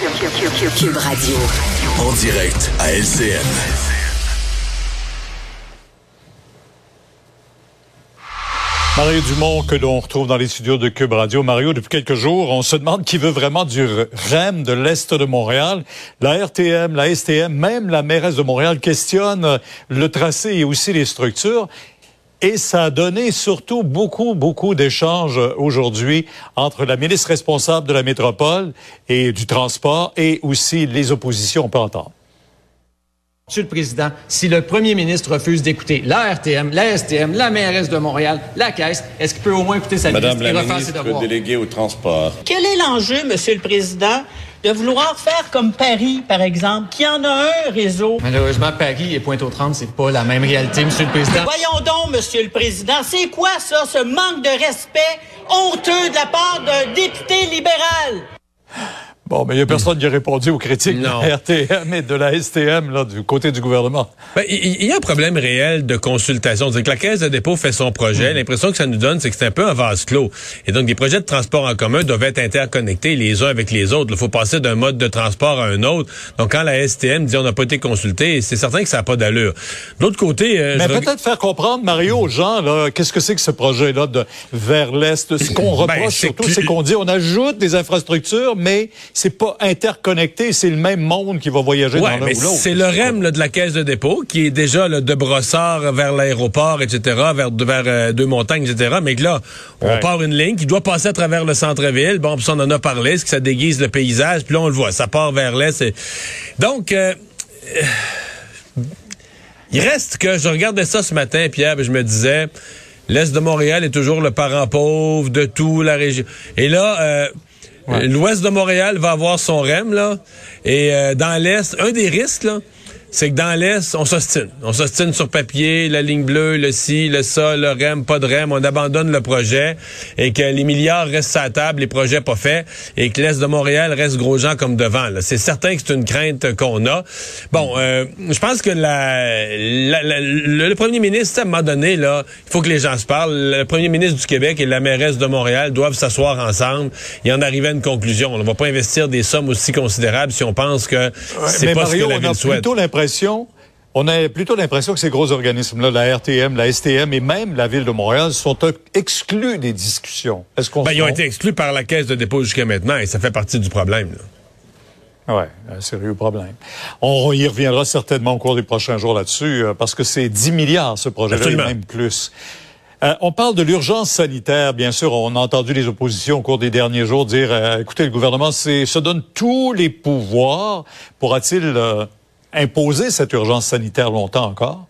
Cube Radio. En direct à LCN. Mario Dumont, que l'on retrouve dans les studios de Cube Radio. Mario, depuis quelques jours, on se demande qui veut vraiment du REM de l'Est de Montréal. La RTM, la STM, même la mairesse de Montréal questionne le tracé et aussi les structures. Et ça a donné surtout beaucoup, beaucoup d'échanges aujourd'hui entre la ministre responsable de la métropole et du transport et aussi les oppositions, on peut entendre. Monsieur le Président, si le premier ministre refuse d'écouter la RTM, la STM, la mairesse de Montréal, la Caisse, est-ce qu'il peut au moins écouter sa Madame ministre la et refaire ses ministre devoirs? déléguée au transport. Quel est l'enjeu, Monsieur le Président, de vouloir faire comme Paris, par exemple, qui en a un réseau? Malheureusement, Paris et Pointe-aux-Trembles, c'est pas la même réalité, Monsieur le Président. Voyons donc, Monsieur le Président, c'est quoi ça, ce manque de respect honteux de la part d'un député libéral? Bon, mais il n'y a personne qui a répondu aux critiques Non. de la RTM et de la STM là, du côté du gouvernement. Ben, Il il y, a un problème réel de consultation. C'est que la Caisse de dépôt fait son projet. L'impression que ça nous donne, c'est que c'est un peu un vase clos. Et donc, les projets de transport en commun doivent être interconnectés les uns avec les autres. Il faut passer d'un mode de transport à un autre. Donc, quand la STM dit on n'a pas été consulté, c'est certain que ça n'a pas d'allure. De l'autre côté... euh, Mais reg- peut-être faire comprendre, Mario, aux gens, là, qu'est-ce que c'est que ce projet-là de vers l'Est? Ce qu'on reproche Ben, c'est surtout, c'est qu'on dit on ajoute des infrastructures, mais c'est pas interconnecté, c'est le même monde qui va voyager Ouais, dans l'un ou l'autre. c'est le REM là, de la caisse de dépôt qui est déjà là, de Brossard vers l'aéroport, etc., vers, vers euh, Deux-Montagnes, etc. Mais que là, on Ouais. part une ligne qui doit passer à travers le centre-ville. Bon, puis ça, on en a parlé, ce que ça déguise le paysage. Puis là, on le voit, ça part vers l'est. Donc, euh, euh, il reste que je regardais ça ce matin, Pierre, et je me disais, l'est de Montréal est toujours le parent pauvre de tout la région. Et là, l'ouest de Montréal va avoir son REM, là. Et euh, dans l'est, un des risques, là, c'est que dans l'Est, on s'ostine. On s'ostine sur papier, la ligne bleue, le ci, le ça, le REM, pas de REM. On abandonne le projet et que les milliards restent à la table, les projets pas faits et que l'Est de Montréal reste gros gens comme devant. là. C'est certain que c'est une crainte qu'on a. Bon, euh, je pense que la, la- la- le, le premier ministre, à un moment donné, là, il faut que les gens se parlent. Le premier ministre du Québec et la mairesse de Montréal doivent s'asseoir ensemble et en arriver à une conclusion. On ne va pas investir des sommes aussi considérables si on pense que c'est pas Mario, ce que la ville souhaite. L'impression, on a plutôt l'impression que ces gros organismes-là, la RTM, la STM et même la ville de Montréal sont exclus des discussions. Est-ce qu'on Ben, ils ont été exclus par la caisse de dépôt jusqu'à maintenant et ça fait partie du problème. Ouais, un sérieux problème. On y reviendra certainement au cours des prochains jours là-dessus, euh, parce que c'est 10 milliards ce projet-là, et même plus. Euh, on parle de l'urgence sanitaire, bien sûr. On a entendu les oppositions au cours des derniers jours dire, euh, écoutez, le gouvernement se donne tous les pouvoirs. Pourra-t-il imposer cette urgence sanitaire longtemps encore?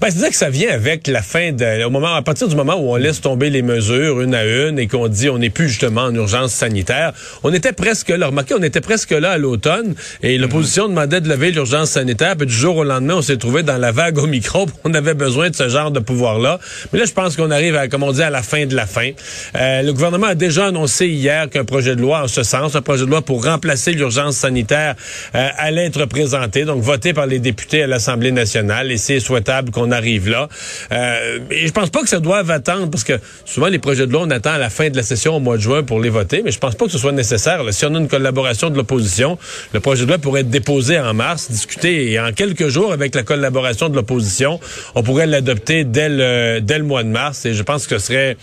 Ben, c'est-à-dire que ça vient avec la fin de, au moment, à partir du moment où on laisse tomber les mesures une à une et qu'on dit on n'est plus justement en urgence sanitaire. On était presque là. Remarquez, on était presque là à l'automne et l'opposition demandait de lever l'urgence sanitaire. Puis du jour au lendemain, on s'est trouvé dans la vague au micro. On avait besoin de ce genre de pouvoir-là. Mais là, je pense qu'on arrive à, comme on dit, à la fin de la fin. Euh, le gouvernement a déjà annoncé hier qu'un projet de loi en ce sens, un projet de loi pour remplacer l'urgence sanitaire, euh, allait être présenté, donc voté par les députés à l'Assemblée nationale. Et c'est souhaitable qu'on arrive là. Euh, et je pense pas que ça doive attendre, parce que souvent les projets de loi, on attend à la fin de la session au mois de juin pour les voter, mais je pense pas que ce soit nécessaire. là. Si on a une collaboration de l'opposition, le projet de loi pourrait être déposé en mars, discuté, et en quelques jours, avec la collaboration de l'opposition, on pourrait l'adopter dès le, mois de mars, et je pense que ce serait,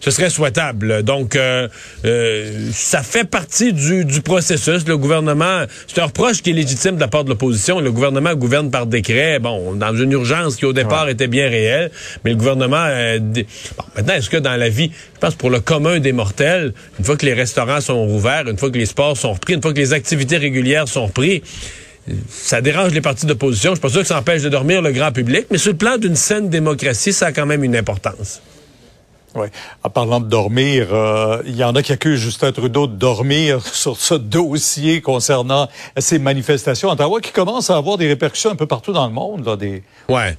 ce serait souhaitable. Donc, euh, euh, ça fait partie du, du processus. Le gouvernement, c'est un reproche qui est légitime de la part de l'opposition. Le gouvernement gouverne par décret, bon, dans une urgence qui au départ était bien réelle, mais le gouvernement... euh, maintenant, est-ce que dans la vie, je pense pour le commun des mortels, une fois que les restaurants sont ouverts, une fois que les sports sont repris, une fois que les activités régulières sont reprises, ça dérange les partis d'opposition. Je suis pas sûr que ça empêche de dormir le grand public, mais sur le plan d'une saine démocratie, ça a quand même une importance. Oui. En parlant de dormir, euh, il y en a qui accusent Justin Trudeau de dormir sur ce dossier concernant ces manifestations à Ottawa qui commencent à avoir des répercussions un peu partout dans le monde. Là, des... Ouais.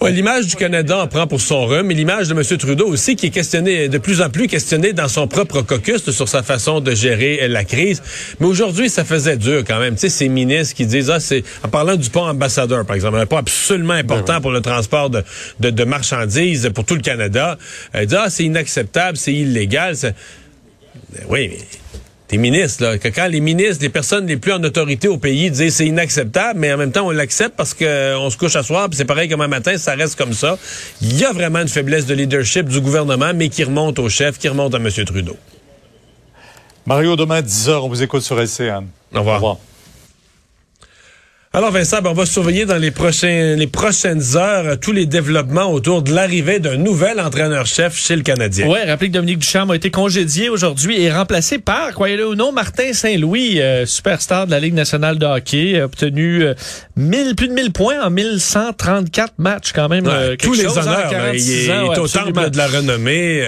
Ouais, l'image du Canada en prend pour son rhume, mais l'image de M. Trudeau aussi, qui est questionné, de plus en plus questionné dans son propre caucus sur sa façon de gérer la crise. Mais aujourd'hui, ça faisait dur quand même. Tu sais, ces ministres qui disent, ah, c'est, en parlant du pont ambassadeur, par exemple, un pont absolument important pour le transport de, de, de marchandises pour tout le Canada, euh, disent, ah, c'est inacceptable, c'est illégal. c'est- Ben oui, mais des ministres, là, que quand les ministres, les personnes les plus en autorité au pays disent c'est inacceptable, mais en même temps on l'accepte parce que on se couche à soir, puis c'est pareil comme un matin, ça reste comme ça. Il y a vraiment une faiblesse de leadership du gouvernement, mais qui remonte au chef, qui remonte à M. Trudeau. Mario, demain 10h, on vous écoute sur LCN. Au revoir. Au revoir. Alors Vincent, ben, on va surveiller dans les, prochains, les prochaines heures euh, tous les développements autour de l'arrivée d'un nouvel entraîneur-chef chez le Canadien. Oui, rappelez que Dominique Duchamp a été congédié aujourd'hui et remplacé par, croyez-le ou non, Martin Saint-Louis, euh, superstar de la Ligue nationale de hockey, a obtenu euh, plus de 1000 points en 1134 matchs quand même. tous les honneurs, il est, au temple de la renommée.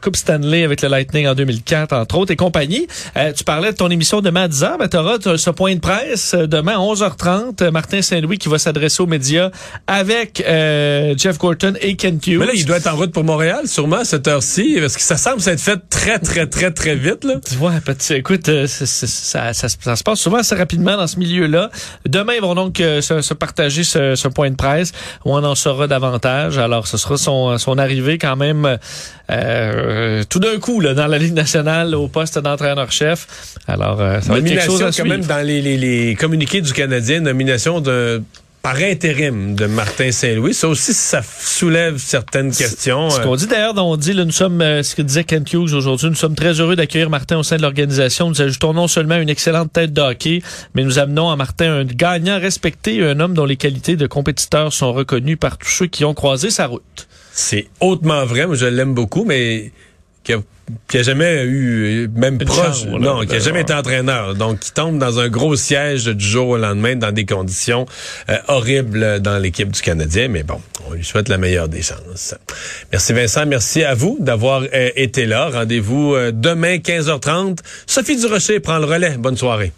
Coupe Stanley avec le Lightning en 2004, entre autres, et compagnie. tu parlais de ton émission demain à 10h, ben, tu auras ce point de presse demain à 11h30 Martin Saint-Louis qui va s'adresser aux médias avec euh, Jeff Gorton et Ken Hughes. Mais là, il doit être en route pour Montréal, sûrement, à cette heure-ci, parce que ça semble s'être fait très, très, très, très vite. Là. Tu vois, écoute, euh, ça, ça, se passe souvent assez rapidement dans ce milieu-là. Demain, ils vont donc euh, se, partager ce, point de presse où on en saura davantage. Alors, ce sera son, son arrivée quand même tout d'un coup là, dans la Ligue nationale au poste d'entraîneur-chef. Alors, ça va être quelque chose à quand même dans les, les, les communiqués du Canadien nomination de par intérim de Martin Saint-Louis. Ça aussi, ça soulève certaines questions. Ce qu'on dit d'ailleurs, on dit, là, nous sommes, euh, ce que disait Ken Hughes aujourd'hui, nous sommes très heureux d'accueillir Martin au sein de l'organisation. Nous ajoutons non seulement une excellente tête de hockey, mais nous amenons à Martin un gagnant respecté, un homme dont les qualités de compétiteur sont reconnues par tous ceux qui ont croisé sa route. C'est hautement vrai, moi je l'aime beaucoup, mais qui a jamais eu, même proche, non, qui a jamais été entraîneur. Donc, qui tombe dans un gros siège du jour au lendemain dans des conditions euh, horribles dans l'équipe du Canadien. Mais bon, on lui souhaite la meilleure des chances. Merci Vincent, merci à vous d'avoir euh, été là. Rendez-vous euh, demain 15h30. Sophie Durocher prend le relais. Bonne soirée.